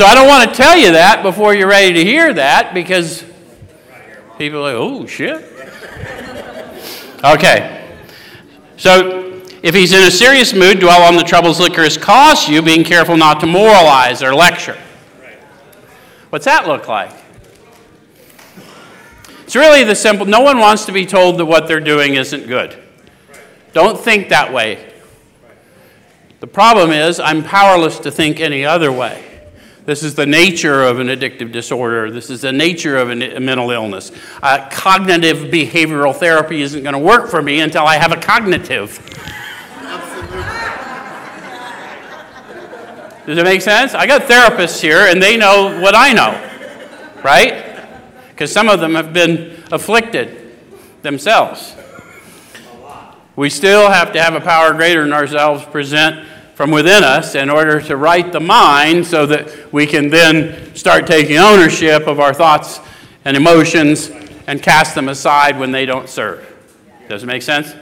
So I don't want to tell you that before you're ready to hear that because people are like, oh, shit. Okay. So if he's in a serious mood, dwell on the troubles liquor has caused you, being careful not to moralize or lecture. What's that look like? It's really the simple no one wants to be told that what they're doing isn't good. Don't think that way. The problem is, I'm powerless to think any other way. This is the nature of an addictive disorder. This is the nature of a mental illness. Uh, cognitive behavioral therapy isn't going to work for me until I have a cognitive. Does it make sense? I got therapists here, and they know what I know, right? because some of them have been afflicted themselves. We still have to have a power greater than ourselves present from within us in order to right the mind so that we can then start taking ownership of our thoughts and emotions and cast them aside when they don't serve. Does it make sense?